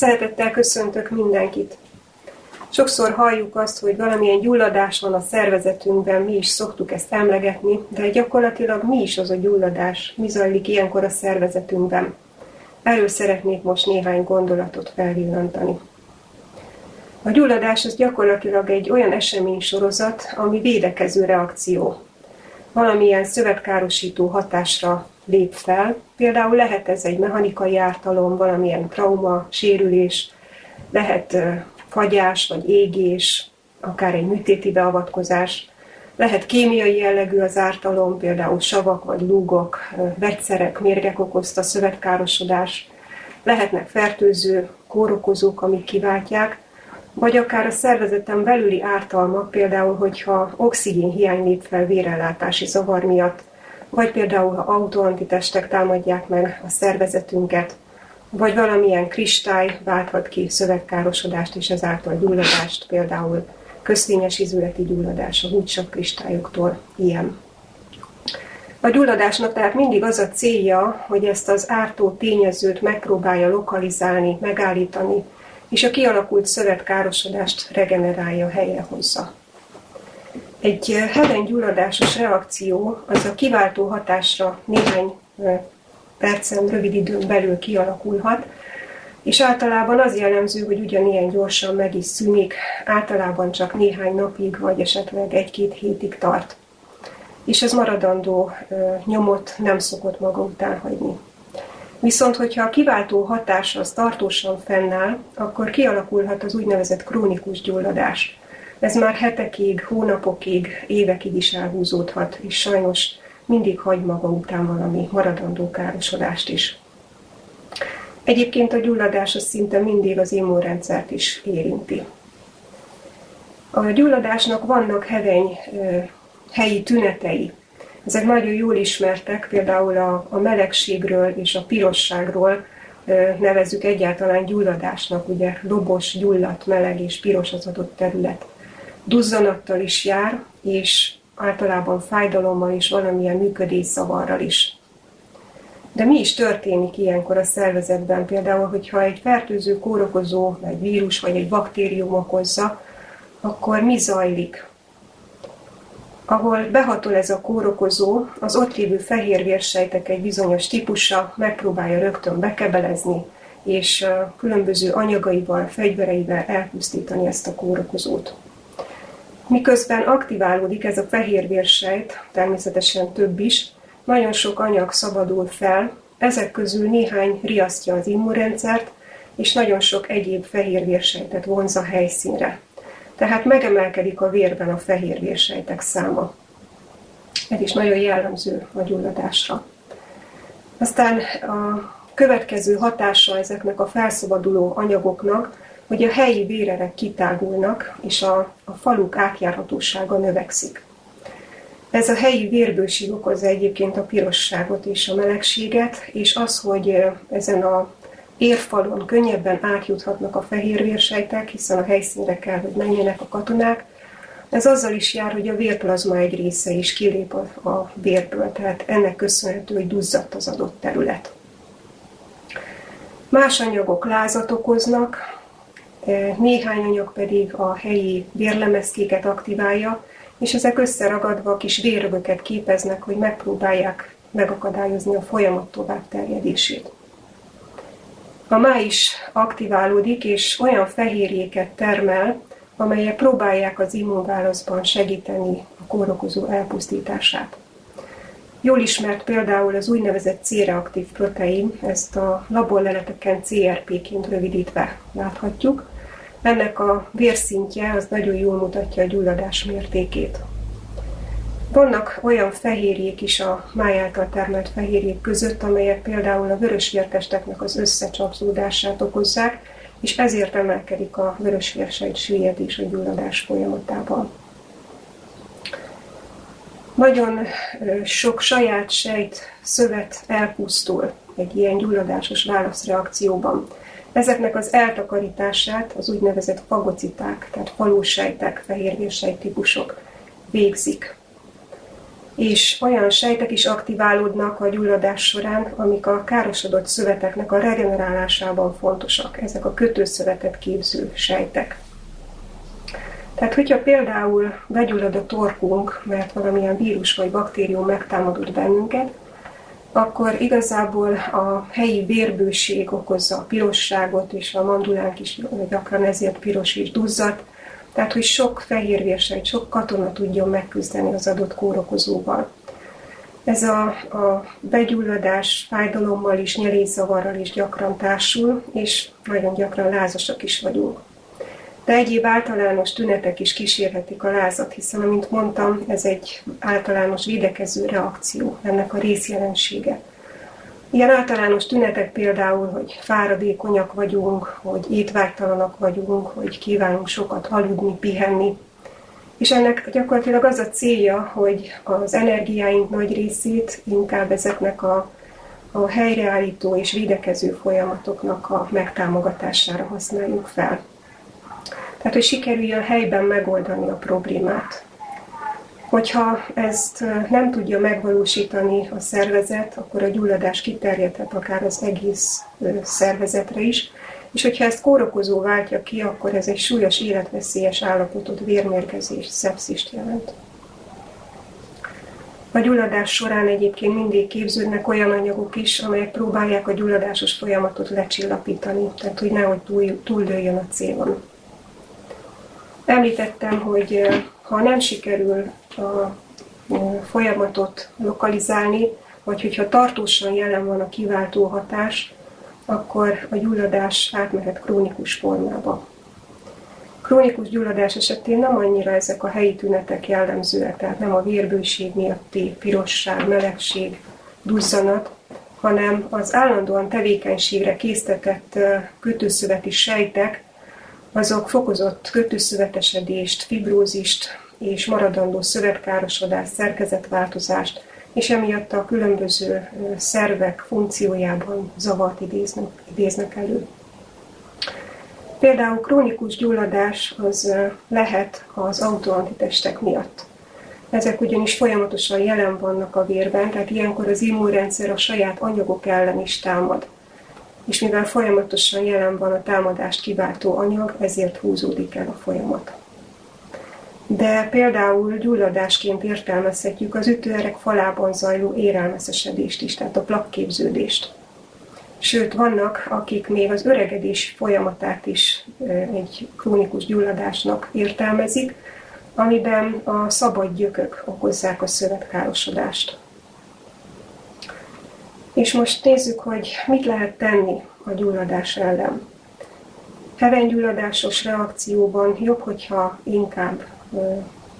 Szeretettel köszöntök mindenkit! Sokszor halljuk azt, hogy valamilyen gyulladás van a szervezetünkben, mi is szoktuk ezt emlegetni, de gyakorlatilag mi is az a gyulladás, mi zajlik ilyenkor a szervezetünkben. Erről szeretnék most néhány gondolatot felvillantani. A gyulladás az gyakorlatilag egy olyan esemény sorozat, ami védekező reakció. Valamilyen szövetkárosító hatásra lép fel. Például lehet ez egy mechanikai ártalom, valamilyen trauma, sérülés, lehet fagyás vagy égés, akár egy műtéti beavatkozás. Lehet kémiai jellegű az ártalom, például savak vagy lúgok, vegyszerek, mérgek okozta szövetkárosodás. Lehetnek fertőző kórokozók, amik kiváltják, vagy akár a szervezeten belüli ártalmak, például, hogyha oxigén hiány lép fel vérellátási zavar miatt, vagy például, ha autoantitestek támadják meg a szervezetünket, vagy valamilyen kristály válthat ki szövegkárosodást és ezáltal gyulladást, például köszvényes izületi gyulladás a húgysav kristályoktól ilyen. A gyulladásnak tehát mindig az a célja, hogy ezt az ártó tényezőt megpróbálja lokalizálni, megállítani, és a kialakult szövetkárosodást regenerálja, helyrehozza. Egy heben gyulladásos reakció az a kiváltó hatásra néhány percen, rövid időn belül kialakulhat, és általában az jellemző, hogy ugyanilyen gyorsan meg is szűnik, általában csak néhány napig, vagy esetleg egy-két hétig tart. És ez maradandó nyomot nem szokott maga után hagyni. Viszont, hogyha a kiváltó hatás az tartósan fennáll, akkor kialakulhat az úgynevezett krónikus gyulladás. Ez már hetekig, hónapokig, évekig is elhúzódhat, és sajnos mindig hagy maga után valami maradandó károsodást is. Egyébként a gyulladás az szinte mindig az immunrendszert is érinti. A gyulladásnak vannak heveny helyi tünetei. Ezek nagyon jól ismertek, például a, a melegségről és a pirosságról nevezzük egyáltalán gyulladásnak, ugye lobos, gyulladt, meleg és piros az adott terület. Duzzanattal is jár, és általában fájdalommal és valamilyen működészavarral is. De mi is történik ilyenkor a szervezetben? Például, hogyha egy fertőző kórokozó, egy vírus vagy egy baktérium okozza, akkor mi zajlik? Ahol behatol ez a kórokozó, az ott lévő fehérvérsejtek egy bizonyos típusa megpróbálja rögtön bekebelezni, és különböző anyagaival, fegyvereivel elpusztítani ezt a kórokozót. Miközben aktiválódik ez a fehérvérsejt, természetesen több is, nagyon sok anyag szabadul fel, ezek közül néhány riasztja az immunrendszert, és nagyon sok egyéb fehérvérsejtet vonz a helyszínre. Tehát megemelkedik a vérben a fehérvérsejtek száma. Ez is nagyon jellemző a gyulladásra. Aztán a következő hatása ezeknek a felszabaduló anyagoknak hogy a helyi vérerek kitágulnak, és a, a faluk átjárhatósága növekszik. Ez a helyi vérbőség okozza egyébként a pirosságot és a melegséget, és az, hogy ezen a érfalon könnyebben átjuthatnak a fehérvérsejtek, hiszen a helyszínre kell, hogy menjenek a katonák, ez azzal is jár, hogy a vérplazma egy része is kilép a, vérből, tehát ennek köszönhető, hogy duzzadt az adott terület. Más anyagok lázat okoznak, néhány anyag pedig a helyi vérlemezkéket aktiválja, és ezek összeragadva kis vérrögöket képeznek, hogy megpróbálják megakadályozni a folyamat tovább terjedését. A máj is aktiválódik, és olyan fehérjéket termel, amelyek próbálják az immunválaszban segíteni a kórokozó elpusztítását. Jól ismert például az úgynevezett C-reaktív protein, ezt a laborleleteken CRP-ként rövidítve láthatjuk. Ennek a vérszintje az nagyon jól mutatja a gyulladás mértékét. Vannak olyan fehérjék is a máj által termelt fehérjék között, amelyek például a vörösvértesteknek az összecsapzódását okozzák, és ezért emelkedik a vörösvérsejt süllyedés a gyulladás folyamatában. Nagyon sok saját sejt szövet elpusztul egy ilyen gyulladásos válaszreakcióban. Ezeknek az eltakarítását az úgynevezett fagociták, tehát falósejtek, fehérvérsejt típusok végzik. És olyan sejtek is aktiválódnak a gyulladás során, amik a károsodott szöveteknek a regenerálásában fontosak. Ezek a kötőszövetet képző sejtek. Tehát, hogyha például begyullad a torkunk, mert valamilyen vírus vagy baktérium megtámadott bennünket, akkor igazából a helyi vérbőség okozza a pirosságot, és a mandulánk is gyakran ezért piros és duzzat. Tehát, hogy sok fehérvérsejt, sok katona tudjon megküzdeni az adott kórokozóval. Ez a, a begyulladás fájdalommal is, nyelészavarral is gyakran társul, és nagyon gyakran lázasak is vagyunk. De egyéb általános tünetek is kísérhetik a lázat, hiszen, amint mondtam, ez egy általános védekező reakció, ennek a részjelensége. Ilyen általános tünetek például, hogy fáradékonyak vagyunk, hogy étvágytalanak vagyunk, hogy kívánunk sokat aludni, pihenni. És ennek gyakorlatilag az a célja, hogy az energiáink nagy részét inkább ezeknek a, a helyreállító és védekező folyamatoknak a megtámogatására használjuk fel. Tehát, hogy sikerüljön helyben megoldani a problémát. Hogyha ezt nem tudja megvalósítani a szervezet, akkor a gyulladás kiterjedhet akár az egész szervezetre is, és hogyha ezt kórokozó váltja ki, akkor ez egy súlyos életveszélyes állapotot, vérmérgezés, szepszist jelent. A gyulladás során egyébként mindig képződnek olyan anyagok is, amelyek próbálják a gyulladásos folyamatot lecsillapítani, tehát hogy nehogy túl, túldőjön a célon. Említettem, hogy ha nem sikerül a folyamatot lokalizálni, vagy hogyha tartósan jelen van a kiváltó hatás, akkor a gyulladás átmehet krónikus formába. Krónikus gyulladás esetén nem annyira ezek a helyi tünetek jellemzőek, tehát nem a vérbőség miatti pirosság, melegség, duzzanat, hanem az állandóan tevékenységre késztetett kötőszöveti sejtek, azok fokozott kötőszövetesedést, fibrózist és maradandó szövetkárosodást, szerkezetváltozást, és emiatt a különböző szervek funkciójában zavart idéznek, idéznek elő. Például krónikus gyulladás az lehet az autoantitestek miatt. Ezek ugyanis folyamatosan jelen vannak a vérben, tehát ilyenkor az immunrendszer a saját anyagok ellen is támad és mivel folyamatosan jelen van a támadást kiváltó anyag, ezért húzódik el a folyamat. De például gyulladásként értelmezhetjük az ütőerek falában zajló érelmeszesedést is, tehát a plakképződést. Sőt, vannak, akik még az öregedés folyamatát is egy krónikus gyulladásnak értelmezik, amiben a szabad gyökök okozzák a szövetkárosodást. És most nézzük, hogy mit lehet tenni a gyulladás ellen. Hevenygyulladásos reakcióban jobb, hogyha inkább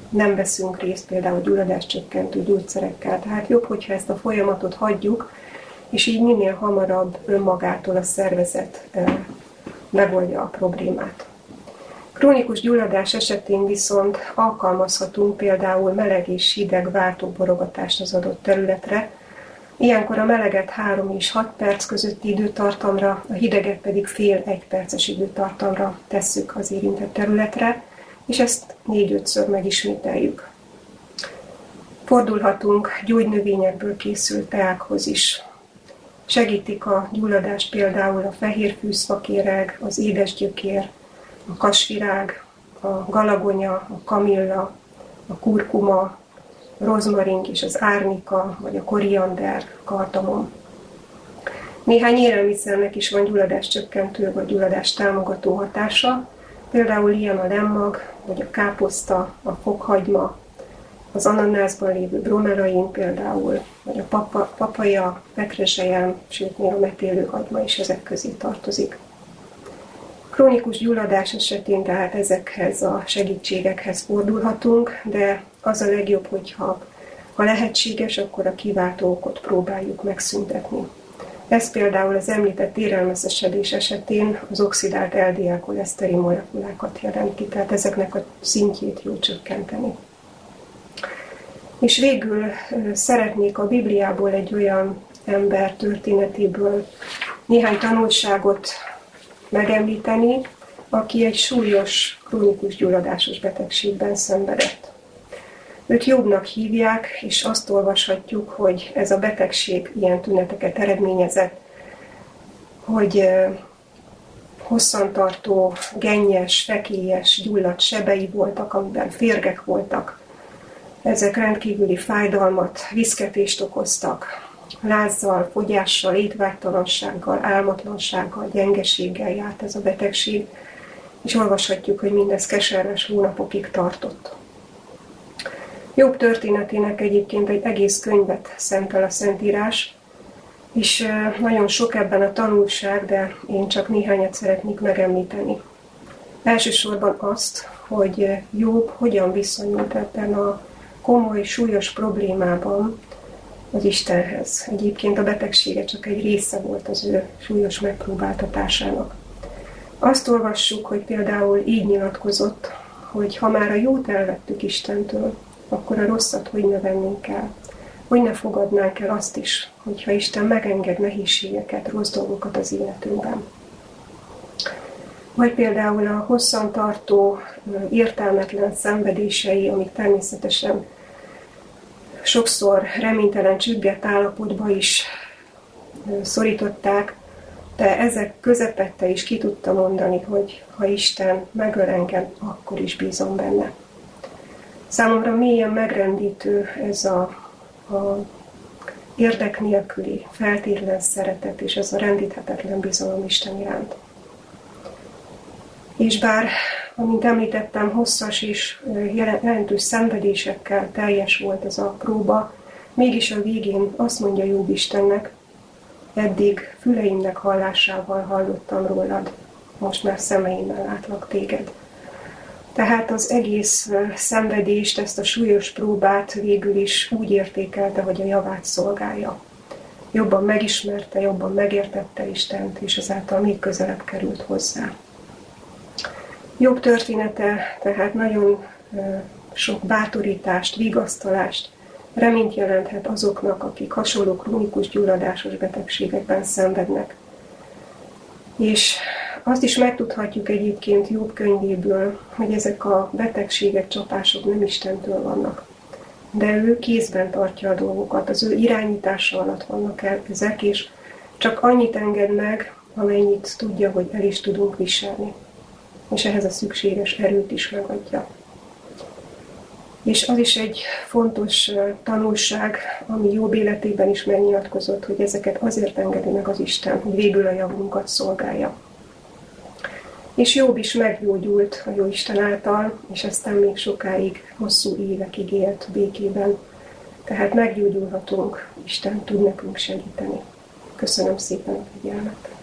nem veszünk részt például gyulladás csökkentő gyógyszerekkel. Tehát jobb, hogyha ezt a folyamatot hagyjuk, és így minél hamarabb önmagától a szervezet megoldja a problémát. Krónikus gyulladás esetén viszont alkalmazhatunk például meleg és hideg váltóborogatást az adott területre, Ilyenkor a meleget 3 és 6 perc közötti időtartamra, a hideget pedig fél-egy perces időtartamra tesszük az érintett területre, és ezt 4-5-ször megismételjük. Fordulhatunk gyógynövényekből készült teákhoz is. Segítik a gyulladást például a fehér fűszfakéreg, az édesgyökér, a kasvirág, a galagonya, a kamilla, a kurkuma, rozmarink és az árnika, vagy a koriander, kardamom. Néhány élelmiszernek is van gyulladás csökkentő vagy gyulladás támogató hatása, például ilyen a lemmag, vagy a káposzta, a fokhagyma, az ananászban lévő bromelain például, vagy a papa, papaja, pekrezselyem, sőt még a metélőhagyma is ezek közé tartozik. Krónikus gyulladás esetén tehát ezekhez a segítségekhez fordulhatunk, de az a legjobb, hogyha ha lehetséges, akkor a kiváltó okot próbáljuk megszüntetni. Ez például az említett érelmeszesedés esetén az oxidált LDL koleszterin molekulákat jelenti, tehát ezeknek a szintjét jó csökkenteni. És végül szeretnék a Bibliából egy olyan ember történetéből néhány tanulságot megemlíteni, aki egy súlyos, krónikus gyulladásos betegségben szenvedett. Őt jobbnak hívják, és azt olvashatjuk, hogy ez a betegség ilyen tüneteket eredményezett, hogy hosszantartó, gennyes, fekélyes, gyulladt sebei voltak, amiben férgek voltak. Ezek rendkívüli fájdalmat, viszketést okoztak. Lázzal, fogyással, étvágytalansággal, álmatlansággal, gyengeséggel járt ez a betegség, és olvashatjuk, hogy mindez keserves hónapokig tartott. Jobb történetének egyébként egy egész könyvet szentel a Szentírás, és nagyon sok ebben a tanulság, de én csak néhányat szeretnék megemlíteni. Elsősorban azt, hogy Jobb hogyan viszonyult ebben a komoly, súlyos problémában az Istenhez. Egyébként a betegsége csak egy része volt az ő súlyos megpróbáltatásának. Azt olvassuk, hogy például így nyilatkozott, hogy ha már a jót elvettük Istentől, akkor a rosszat hogy ne vennénk el? Hogy ne fogadnánk el azt is, hogyha Isten megenged nehézségeket, rossz dolgokat az életünkben. Vagy például a hosszantartó, értelmetlen szenvedései, amik természetesen sokszor reménytelen csüggett állapotba is szorították, de ezek közepette is ki tudta mondani, hogy ha Isten megöl engem, akkor is bízom benne. Számomra mélyen megrendítő ez a, a érdek nélküli, feltétlen szeretet és ez a rendíthetetlen bizalom Isten iránt. És bár, amint említettem, hosszas és jelentős szenvedésekkel teljes volt ez a próba, mégis a végén azt mondja Jobb Istennek, eddig füleimnek hallásával hallottam rólad, most már szemeimmel látlak téged. Tehát az egész szenvedést, ezt a súlyos próbát végül is úgy értékelte, hogy a javát szolgálja. Jobban megismerte, jobban megértette Istent, és ezáltal még közelebb került hozzá. Jobb története tehát nagyon sok bátorítást, vigasztalást, reményt jelenthet azoknak, akik hasonló krónikus gyulladásos betegségekben szenvednek. És azt is megtudhatjuk egyébként Jobb könyvéből, hogy ezek a betegségek, csapások nem Istentől vannak. De ő kézben tartja a dolgokat, az ő irányítása alatt vannak ezek, és csak annyit enged meg, amennyit tudja, hogy el is tudunk viselni. És ehhez a szükséges erőt is megadja. És az is egy fontos tanulság, ami jobb életében is megnyilatkozott, hogy ezeket azért engedi meg az Isten, hogy végül a javunkat szolgálja. És Jobb is meggyógyult a Jóisten által, és aztán még sokáig, hosszú évekig élt békében. Tehát meggyógyulhatunk, Isten tud nekünk segíteni. Köszönöm szépen a figyelmet!